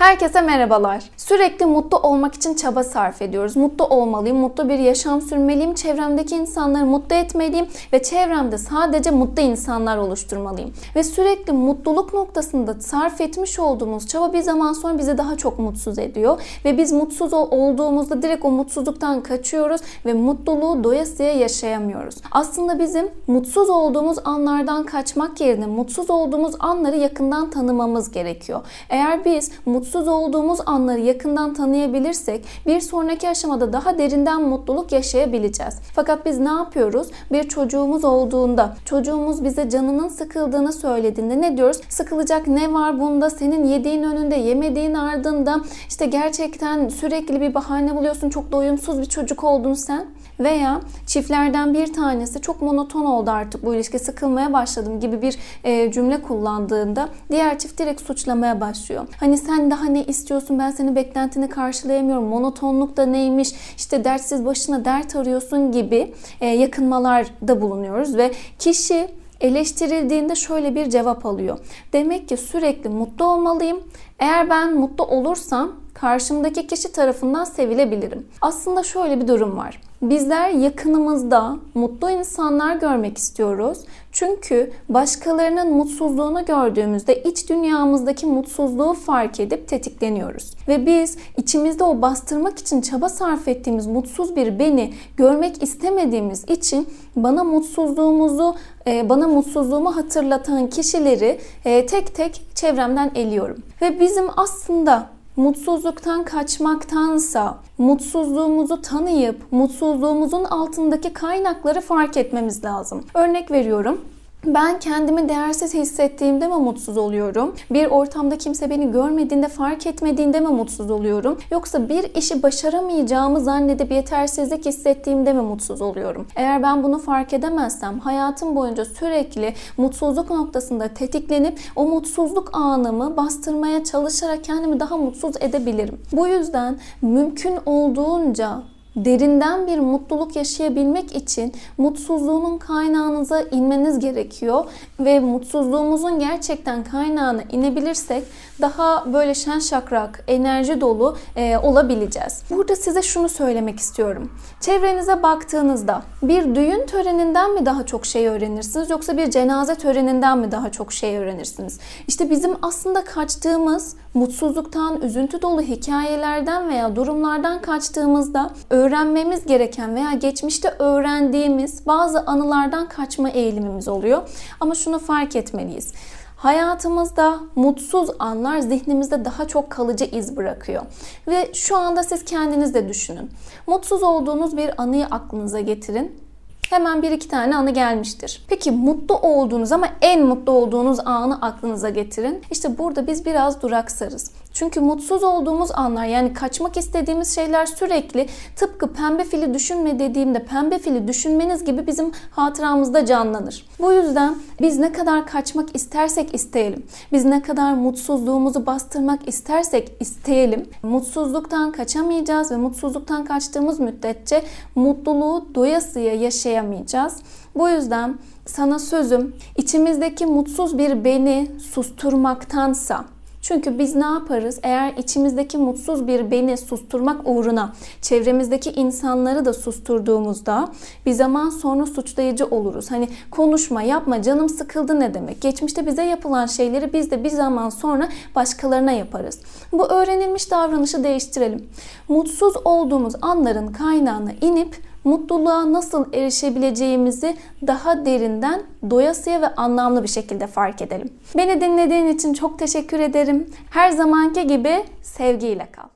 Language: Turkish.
Herkese merhabalar. Sürekli mutlu olmak için çaba sarf ediyoruz. Mutlu olmalıyım, mutlu bir yaşam sürmeliyim, çevremdeki insanları mutlu etmeliyim ve çevremde sadece mutlu insanlar oluşturmalıyım. Ve sürekli mutluluk noktasında sarf etmiş olduğumuz çaba bir zaman sonra bizi daha çok mutsuz ediyor ve biz mutsuz olduğumuzda direkt o mutsuzluktan kaçıyoruz ve mutluluğu doyasıya yaşayamıyoruz. Aslında bizim mutsuz olduğumuz anlardan kaçmak yerine mutsuz olduğumuz anları yakından tanımamız gerekiyor. Eğer biz mutsuz mutsuz olduğumuz anları yakından tanıyabilirsek bir sonraki aşamada daha derinden mutluluk yaşayabileceğiz. Fakat biz ne yapıyoruz? Bir çocuğumuz olduğunda, çocuğumuz bize canının sıkıldığını söylediğinde ne diyoruz? Sıkılacak ne var bunda? Senin yediğin önünde, yemediğin ardında işte gerçekten sürekli bir bahane buluyorsun. Çok doyumsuz bir çocuk oldun sen. Veya çiftlerden bir tanesi çok monoton oldu artık bu ilişki sıkılmaya başladım gibi bir e, cümle kullandığında diğer çift direkt suçlamaya başlıyor. Hani sen daha ne istiyorsun ben senin beklentini karşılayamıyorum monotonluk da neymiş işte dertsiz başına dert arıyorsun gibi e, yakınmalarda bulunuyoruz ve kişi eleştirildiğinde şöyle bir cevap alıyor. Demek ki sürekli mutlu olmalıyım. Eğer ben mutlu olursam karşımdaki kişi tarafından sevilebilirim. Aslında şöyle bir durum var. Bizler yakınımızda mutlu insanlar görmek istiyoruz. Çünkü başkalarının mutsuzluğunu gördüğümüzde iç dünyamızdaki mutsuzluğu fark edip tetikleniyoruz. Ve biz içimizde o bastırmak için çaba sarf ettiğimiz mutsuz bir beni görmek istemediğimiz için bana mutsuzluğumuzu, e, bana mutsuzluğumu hatırlatan kişileri e, tek tek çevremden eliyorum. Ve bizim aslında mutsuzluktan kaçmaktansa mutsuzluğumuzu tanıyıp mutsuzluğumuzun altındaki kaynakları fark etmemiz lazım. Örnek veriyorum. Ben kendimi değersiz hissettiğimde mi mutsuz oluyorum? Bir ortamda kimse beni görmediğinde, fark etmediğinde mi mutsuz oluyorum? Yoksa bir işi başaramayacağımı zannedip yetersizlik hissettiğimde mi mutsuz oluyorum? Eğer ben bunu fark edemezsem hayatım boyunca sürekli mutsuzluk noktasında tetiklenip o mutsuzluk anımı bastırmaya çalışarak kendimi daha mutsuz edebilirim. Bu yüzden mümkün olduğunca derinden bir mutluluk yaşayabilmek için mutsuzluğunun kaynağınıza inmeniz gerekiyor ve mutsuzluğumuzun gerçekten kaynağına inebilirsek daha böyle şen şakrak, enerji dolu e, olabileceğiz. Burada size şunu söylemek istiyorum. Çevrenize baktığınızda bir düğün töreninden mi daha çok şey öğrenirsiniz yoksa bir cenaze töreninden mi daha çok şey öğrenirsiniz? İşte bizim aslında kaçtığımız mutsuzluktan, üzüntü dolu hikayelerden veya durumlardan kaçtığımızda öğrenmemiz gereken veya geçmişte öğrendiğimiz bazı anılardan kaçma eğilimimiz oluyor. Ama şunu fark etmeliyiz. Hayatımızda mutsuz anlar zihnimizde daha çok kalıcı iz bırakıyor. Ve şu anda siz kendiniz de düşünün. Mutsuz olduğunuz bir anıyı aklınıza getirin hemen bir iki tane anı gelmiştir. Peki mutlu olduğunuz ama en mutlu olduğunuz anı aklınıza getirin. İşte burada biz biraz duraksarız. Çünkü mutsuz olduğumuz anlar yani kaçmak istediğimiz şeyler sürekli tıpkı pembe fili düşünme dediğimde pembe fili düşünmeniz gibi bizim hatıramızda canlanır. Bu yüzden biz ne kadar kaçmak istersek isteyelim, biz ne kadar mutsuzluğumuzu bastırmak istersek isteyelim, mutsuzluktan kaçamayacağız ve mutsuzluktan kaçtığımız müddetçe mutluluğu doyasıya yaşayamayacağız. Bu yüzden sana sözüm içimizdeki mutsuz bir beni susturmaktansa çünkü biz ne yaparız? Eğer içimizdeki mutsuz bir beni susturmak uğruna çevremizdeki insanları da susturduğumuzda bir zaman sonra suçlayıcı oluruz. Hani konuşma, yapma, canım sıkıldı ne demek? Geçmişte bize yapılan şeyleri biz de bir zaman sonra başkalarına yaparız. Bu öğrenilmiş davranışı değiştirelim. Mutsuz olduğumuz anların kaynağına inip mutluluğa nasıl erişebileceğimizi daha derinden doyasıya ve anlamlı bir şekilde fark edelim. Beni dinlediğin için çok teşekkür ederim. Her zamanki gibi sevgiyle kal.